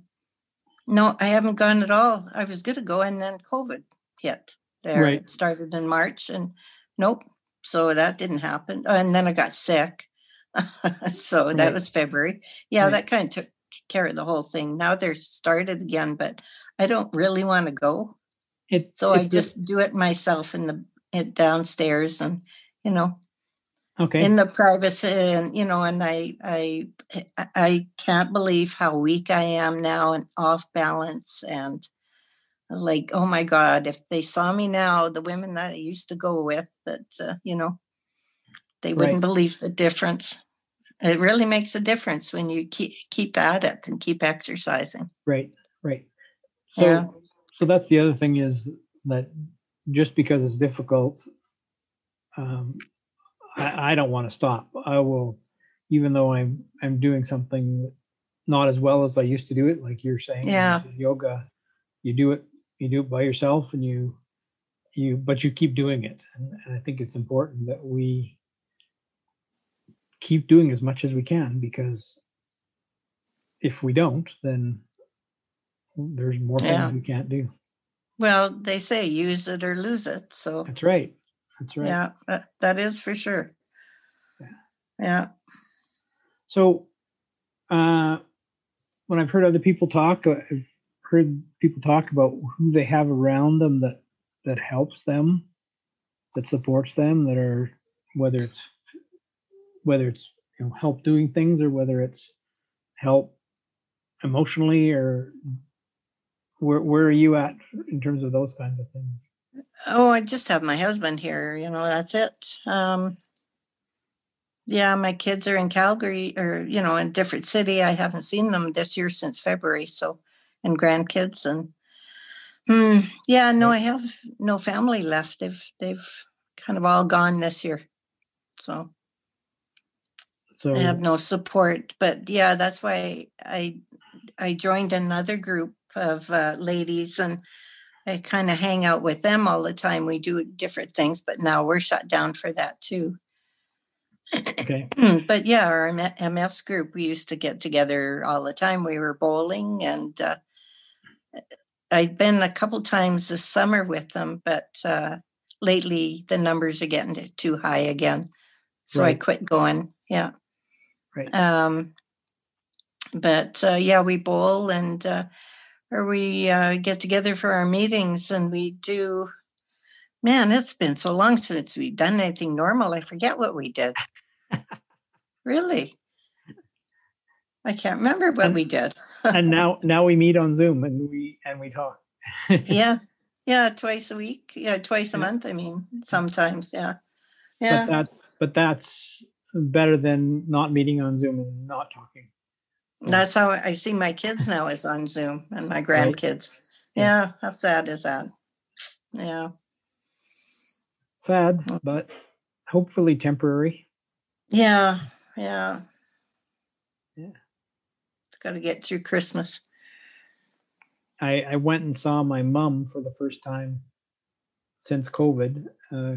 no, I haven't gone at all. I was going to go, and then COVID hit. There, Right. it started in March, and nope. So that didn't happen, and then I got sick. <laughs> so that Right. was February. Yeah, Right. that kind of took care of the whole thing. Now they're started again, but I don't really want to go. It, So I it's a- just do it myself in the it downstairs and you know okay. in the privacy and you know and I I I- can't believe how weak I am now and off balance and like oh my god if they saw me now the women that I used to go with that uh, you know They wouldn't believe the difference. It really makes a difference when you keep keep at it and keep exercising. Right, right. So, Yeah. so that's the other thing is that just because it's difficult, um, I, I don't want to stop. I will, even though I'm I'm doing something not as well as I used to do it, like you're saying, Yeah. yoga, you do it, you do it by yourself, and you you, but you keep doing it, and, and I think it's important that we keep doing as much as we can because if we don't, then there's more things Yeah. we can't do. Well, they say use it or lose it. So That's right. That's right. yeah, that, that is for sure. Yeah. Yeah. So, uh, when I've heard other people talk, uh, I've heard people talk about who they have around them that that helps them, that supports them, that are whether it's whether it's you know help doing things or whether it's help emotionally or where where are you at in terms of those kinds of things? Oh, I just have my husband here. You know, that's it. Um, yeah, my kids are in Calgary or, you know, in a different city. I haven't seen them this year since February. So, and grandkids and, hmm, yeah, no, I have no family left. They've, they've kind of all gone this year. So So I have no support, but yeah, that's why I, I joined another group of uh, ladies and I kind of hang out with them all the time. We do different things, but now we're shut down for that too. okay, <clears throat> but yeah, our M- MF's group, we used to get together all the time. We were bowling and uh, I'd been a couple times this summer with them, but uh, lately the numbers are getting too high again. So I quit going. Yeah. Right. Um, but uh, yeah, we bowl and uh, or we uh, get together for our meetings and we do. Man, it's been so long since we've done anything normal. I forget what we did. <laughs> really, I can't remember what And- we did. and now <laughs> now we meet on Zoom and we and we talk. <laughs> yeah, yeah, twice a week. Yeah, twice a Yeah. month. I mean, sometimes. Yeah, yeah. but that's but that's better than not meeting on Zoom and not talking. That's how I see my kids now is on Zoom and my Right. grandkids. Yeah. Yeah, how sad is that? Yeah. sad, but hopefully temporary. Yeah. Yeah. Yeah. It's got to get through Christmas. I, I went and saw my mom for the first time since COVID uh,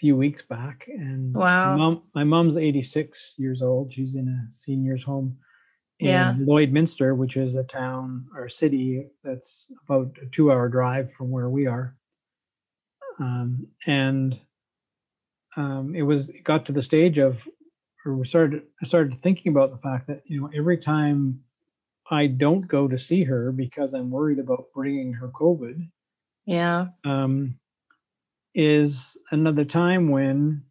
few weeks back, and Wow. my mom my mom's 86 years old. She's in a seniors home in Yeah. Lloydminster, which is a town or city that's about a two-hour drive from where we are. Um, and um, it was it got to the stage of, or we started I started thinking about the fact that you know every time I don't go to see her because I'm worried about bringing her COVID, Yeah. um, is another time when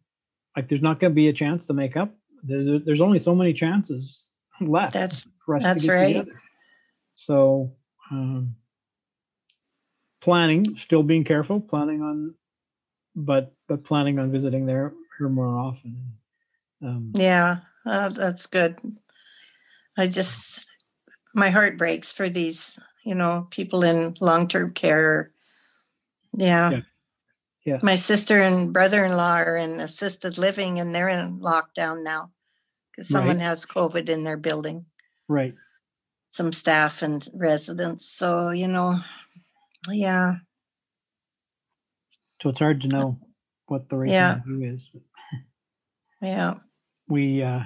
like there's not going to be a chance to make up. There's, there's only so many chances <laughs> left. That's that's right. together. So um, planning, still being careful, planning on, but but planning on visiting there her more often. Um, Yeah. Uh, that's good. I just, my heart breaks for these, you know, people in long term care. Yeah. Yeah. Yeah. My sister and brother in law are in assisted living and they're in lockdown now because someone Right. has COVID in their building. right. some staff and residents. So, you know, yeah, So it's hard to know what the right Yeah. thing is. yeah, We uh,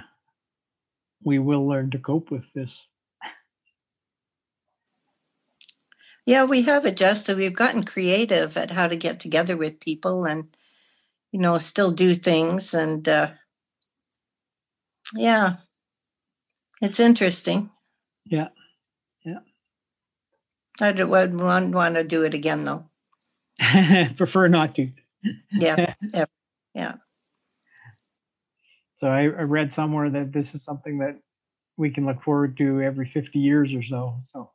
we will learn to cope with this. Yeah, we have adjusted. We've gotten creative at how to get together with people and, you know, still do things. And uh, yeah, it's interesting. Yeah. Yeah. I would want, want to do it again, though. <laughs> Prefer not to. <laughs> Yeah, yeah. So I, I read somewhere that this is something that we can look forward to every 50 years or so. So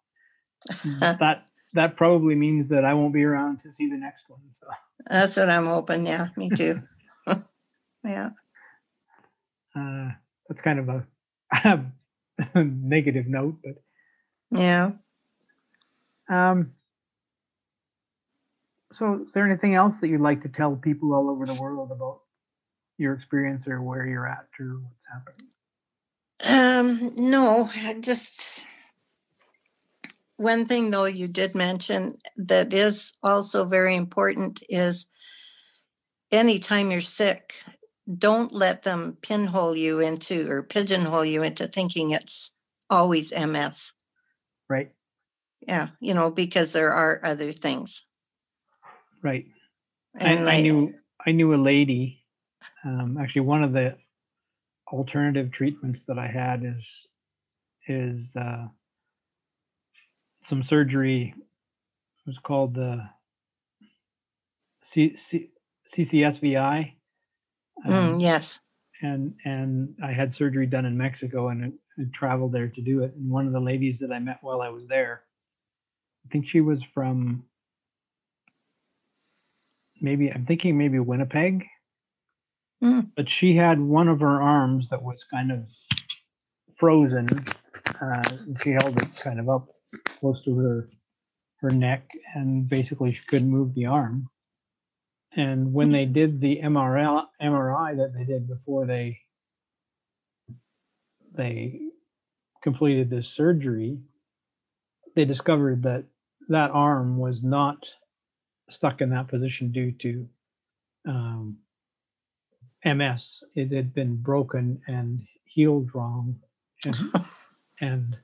<laughs> that that probably means that I won't be around to see the next one. So That's what I'm hoping. Yeah, me too. <laughs> Yeah. Uh, that's kind of a, <laughs> a negative note, but Yeah. um, so is there anything else that you'd like to tell people all over the world about your experience or where you're at or what's happening? Um, no, just one thing though you did mention that is also very important is anytime you're sick, don't let them pinhole you into or pigeonhole you into thinking it's always MS. Right, Yeah, you know, because there are other things. right. I, And I knew I knew a lady. Um, actually, one of the alternative treatments that I had is is uh, some surgery. It was called the C, C, CCSVI, um, Mm, yes. and and I had surgery done in Mexico and, and traveled there to do it. And one of the ladies that I met while I was there, I think she was from maybe I'm thinking maybe Winnipeg, Mm. but she had one of her arms that was kind of frozen. Uh, she held it kind of up close to her her neck, and basically she couldn't move the arm. And when they did the MRI MRI that they did before they they completed this surgery, they discovered that that arm was not stuck in that position due to um, MS. It had been broken and healed wrong, and, <laughs> and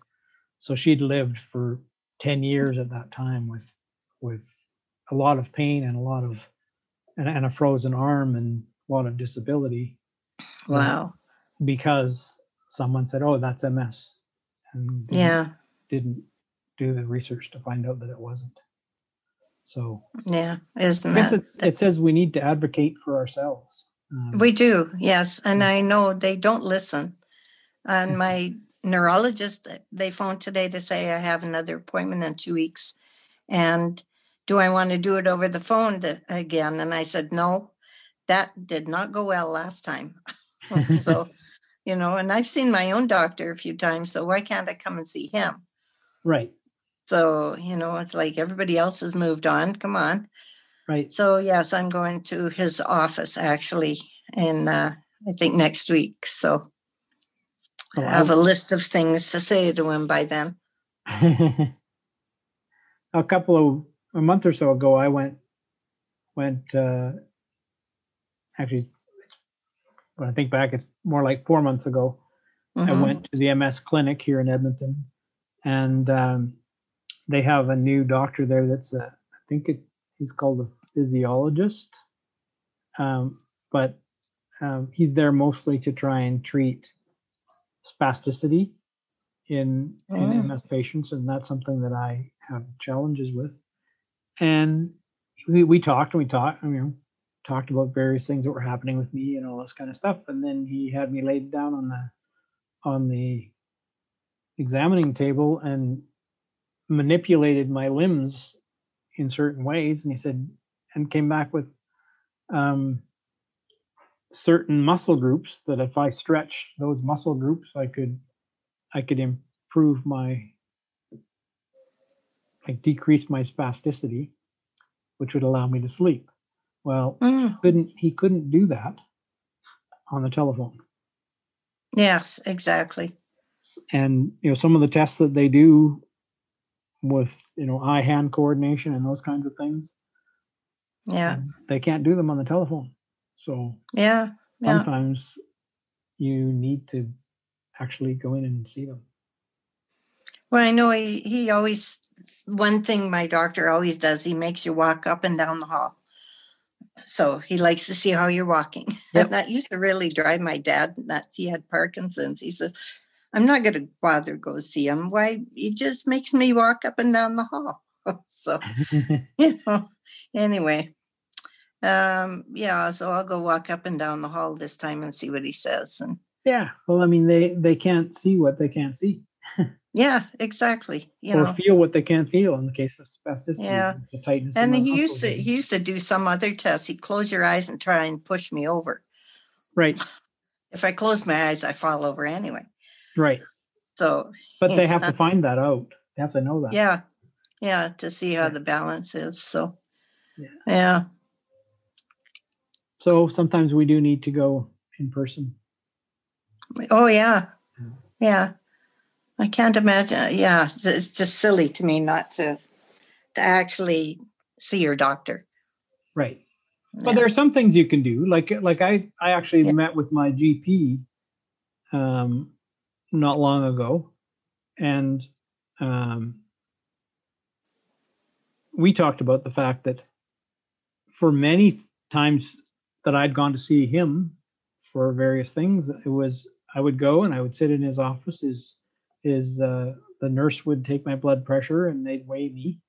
so she'd lived for ten years at that time with with a lot of pain and a lot of and, and a frozen arm and a lot of disability Wow. because someone said, "Oh, that's MS," and didn't- Yeah. didn't do the research to find out that it wasn't. So Yeah. Isn't that? it's, it says we need to advocate for ourselves. Um, We do, yes. And I know they don't listen. And my neurologist, th- they phoned today to say I have another appointment in two weeks. And do I want to do it over the phone to, again? And I said, no, that did not go well last time. <laughs> so, <laughs> you know, and I've seen my own doctor a few times. So why can't I come and see him? right, So, you know, it's like everybody else has moved on. Come on. right. So yes, I'm going to his office actually in uh, I think next week. So I have a list of things to say to him by then. <laughs> a couple of a month or so ago, I went went uh, actually. When I think back, it's more like four months ago. I Mhm. went to the MS clinic here in Edmonton, and um, they have a new doctor there. That's a, I think it, he's called a physiologist, um, but um, he's there mostly to try and treat spasticity in in Mm. MS patients, and that's something that I have challenges with. And we we talked and we talked, I mean, talked about various things that were happening with me and all this kind of stuff. And then he had me laid down on the on the examining table and manipulated my limbs in certain ways. And he said, and came back with um, certain muscle groups that if I stretched those muscle groups, I could I could improve my like decrease my spasticity, which would allow me to sleep. Well, Mm, couldn't he couldn't do that on the telephone. yes, exactly. And you know, some of the tests that they do with you know eye hand coordination and those kinds of things, Yeah, um, they can't do them on the telephone. So yeah, yeah. sometimes you need to actually go in and see them. Well, I know he, he always, one thing my doctor always does, he makes you walk up and down the hall. So he likes to see how you're walking. <laughs> Yep. That used to really drive my dad nuts. He had Parkinson's. He says, I'm not going to bother go see him. Why? He just makes me walk up and down the hall. <laughs> so, <laughs> you know, anyway. Um, yeah, so I'll go walk up and down the hall this time and see what he says. And yeah. Well, I mean, they they can't see what they can't see, <laughs> yeah, exactly. You or know, feel what they can't feel in the case of spasticity. Yeah. the tightness. And he used to he used to do some other tests. He'd close your eyes and try and push me over. Right. If I close my eyes, I fall over anyway. Right. So, But they have to find that out. They have to know that. yeah, yeah, to see how the balance is. So, Yeah. yeah, So sometimes we do need to go in person. oh yeah, Yeah. I can't imagine. Yeah, it's just silly to me not to to actually see your doctor. Right. But Yeah. there are some things you can do. Like like I I actually Yeah. met with my GP um not long ago and um we talked about the fact that for many times that I'd gone to see him for various things, it was I would go and I would sit in his office. His his uh, the nurse would take my blood pressure and they'd weigh me,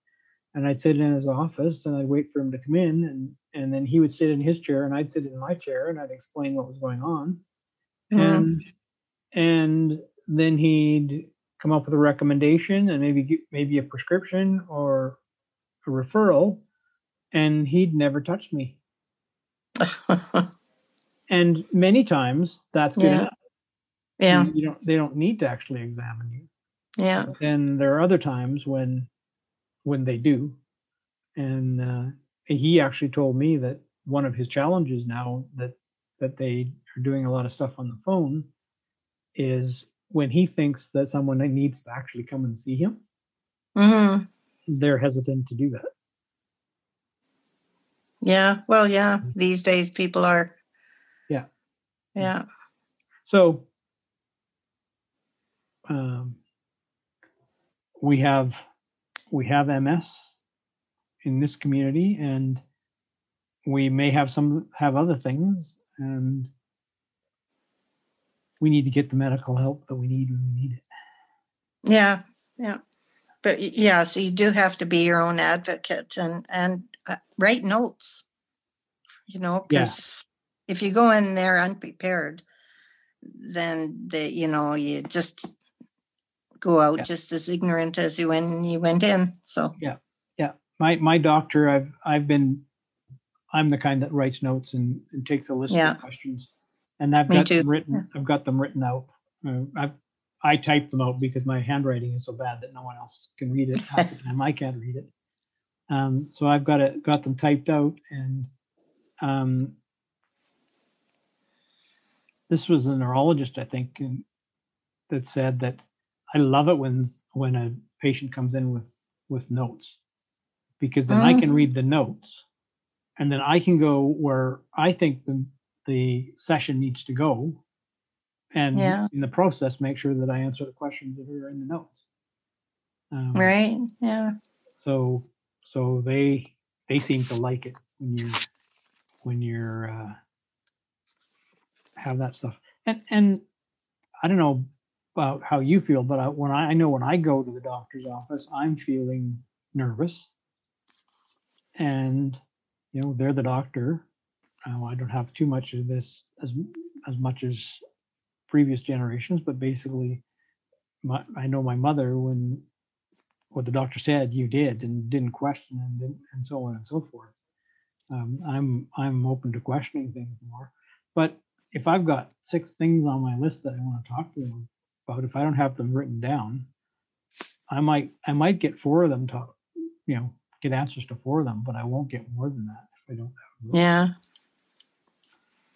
and I'd sit in his office and I'd wait for him to come in and and then he would sit in his chair and I'd sit in my chair and I'd explain what was going on, Mhm. and and then he'd come up with a recommendation and maybe maybe a prescription or a referral, and he'd never touched me. And many times that's good Yeah. enough. yeah, You, you don't they don't need to actually examine you. yeah, And there are other times when when they do. And uh, he actually told me that one of his challenges now that that they are doing a lot of stuff on the phone is when he thinks that someone needs to actually come and see him, hmm they're hesitant to do that. Yeah. Well, yeah. These days, people are. Yeah. Yeah. So um, we have we have MS in this community, and we may have some have other things, and we need to get the medical help that we need when we need it. Yeah, yeah. But yeah, so you do have to be your own advocate and and uh, write notes. You know, Yeah. because if you go in there unprepared, then the you know you just go out Yeah. just as ignorant as you when you went in. So yeah. Yeah. My my doctor, I've I've been I'm the kind that writes notes and, and takes a list Yeah. of questions, and I've Me got too. them written. I've got them written out. Uh, I've I type them out because my handwriting is so bad that no one else can read it. Half the time I can't read it. Um, so I've got it got them typed out, and um, this was a neurologist, I think, and, that said that I love it when when a patient comes in with with notes because then I can Mm. read the notes and then I can go where I think the the session needs to go and Yeah. in the process make sure that I answer the questions that are in the notes. Um, right, yeah, So so they they seem to like it when you when you're uh, have that stuff. And and I don't know about how you feel, but I, when I, I know when I go to the doctor's office, I'm feeling nervous, and you know they're the doctor. Uh, I don't have too much of this as as much as previous generations, but basically, my, I know my mother when what the doctor said you did and didn't question and didn't, and so on and so forth. Um, I'm I'm open to questioning things more, but if I've got six things on my list that I want to talk to them about, if I don't have them written down, I might I might get four of them to you know get answers to four of them, but I won't get more than that if I don't have them. yeah.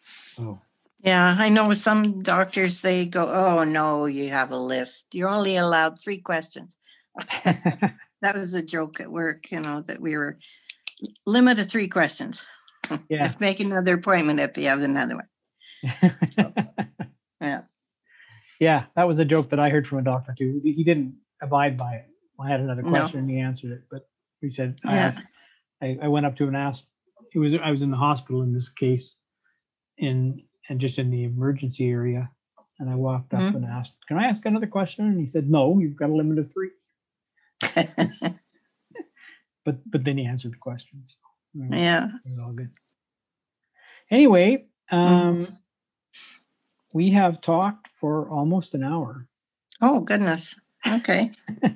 So Yeah, I know some doctors they go, "Oh no, you have a list. You're only allowed three questions." <laughs> That was a joke at work, you know, that we were limit to three questions. yeah. If make another appointment if you have another one. <laughs> Yeah. Yeah, that was a joke that I heard from a doctor too. He didn't abide by it. I had another No. question and he answered it, but he said I Yeah. asked, I, I went up to him and asked. It was I was in the hospital in this case, in and just in the emergency area, and I walked up Mhm. and asked, "Can I ask another question?" And he said, "No, you've got a limit of three. <laughs> But but then he answered the questions. It was- yeah. it was all good. Anyway, um, we have talked for almost an hour. Oh goodness. Okay. <laughs>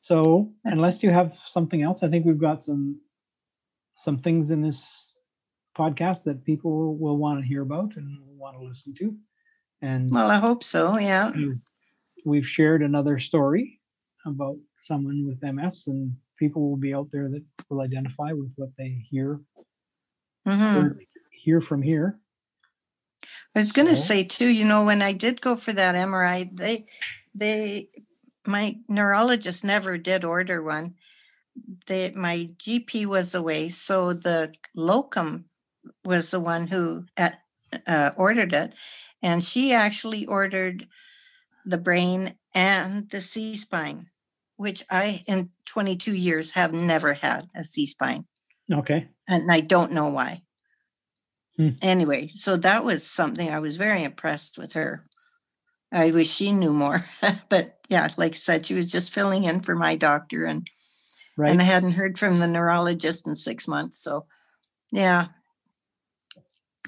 So unless you have something else, I think we've got some some things in this podcast that people will want to hear about and want to listen to. And Well, I hope so. Yeah. We've shared another story about someone with MS, and people will be out there that will identify with what they hear hmm hear from here. I was going to So- say too, you know, when I did go for that MRI, they, they, my neurologist never did order one. They, my GP was away, so the locum was the one who at, uh, ordered it, and she actually ordered the brain and the C spine, which I, in 22 years, have never had a C spine Okay. and I don't know why. Hmm. Anyway, so that was something I was very impressed with her. I wish she knew more, <laughs> but yeah, like I said, she was just filling in for my doctor, and Right. and I hadn't heard from the neurologist in six months. So, yeah.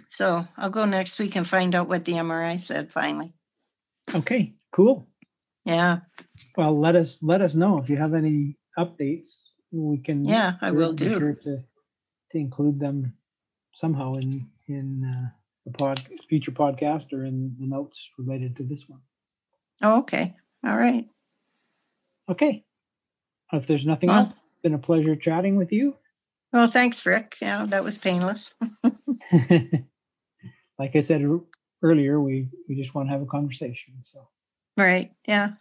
So I'll go next week and find out what the MRI said. Finally, okay. Cool. yeah, Well, let us let us know if you have any updates. We can. yeah, I will be do. Sure to to include them somehow in in uh, the pod future podcast or in the notes related to this one. Oh, okay, all right. Okay. If there's nothing Well- else, it's been a pleasure chatting with you. Well, thanks, Rick. Yeah, that was painless. <laughs> <laughs> like I said earlier, we we just want to have a conversation. So Right. Yeah.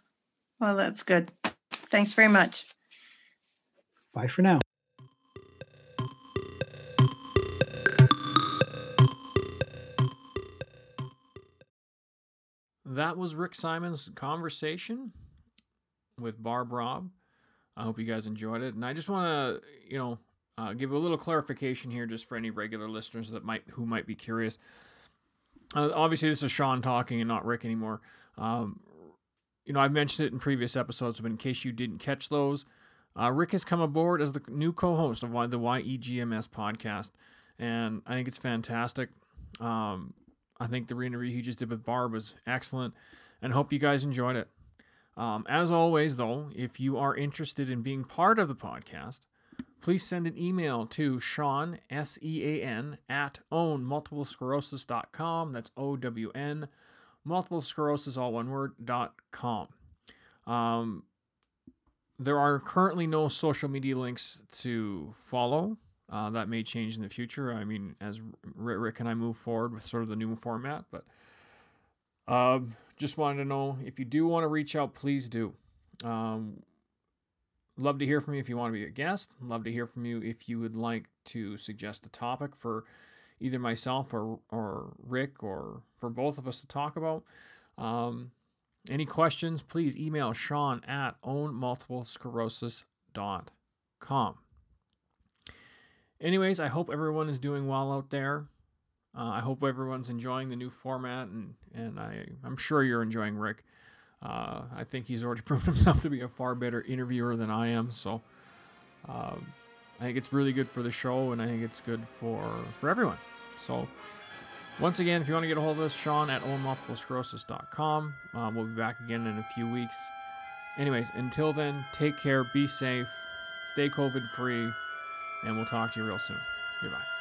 Well, that's good. Thanks very much. bye for now. That was Rick Simon's conversation with Barb Robb. I hope you guys enjoyed it, and I just want to, you know, uh, give a little clarification here, just for any regular listeners that might who might be curious. Uh, obviously, this is Sean talking and not Rick anymore. Um, you know, I've mentioned it in previous episodes, but in case you didn't catch those, uh, Rick has come aboard as the new co-host of the YEGMS podcast, and I think it's fantastic. Um, I think the interview he just did with Barb was excellent, and hope you guys enjoyed it. Um, as always, though, if you are interested in being part of the podcast, please send an email to Sean, S E A N, at ownmultiplesclerosis.com. That's O W N, multiple sclerosis, all one word, dot com. Um, there are currently no social media links to follow. Uh, that may change in the future. I mean, as Rick and I move forward with sort of the new format, but um, just wanted to know if you do want to reach out, please do. Um, love to hear from you if you want to be a guest. Love to hear from you if you would like to suggest a topic for either myself or or Rick or for both of us to talk about. Um, any questions, please email Sean at ownmultiplesclerosis.com. Anyways, I hope everyone is doing well out there. Uh, I hope everyone's enjoying the new format, and, and I, I'm sure you're enjoying Rick. Uh, I think he's already <laughs> proven himself to be a far better interviewer than I am. So um, I think it's really good for the show, and I think it's good for for everyone. So once again, if you want to get a hold of us, Sean at ownmultiplesclerosis.com. Um, we'll be back again in a few weeks. Anyways, until then, take care, be safe, stay COVID free, and we'll talk to you real soon. Goodbye.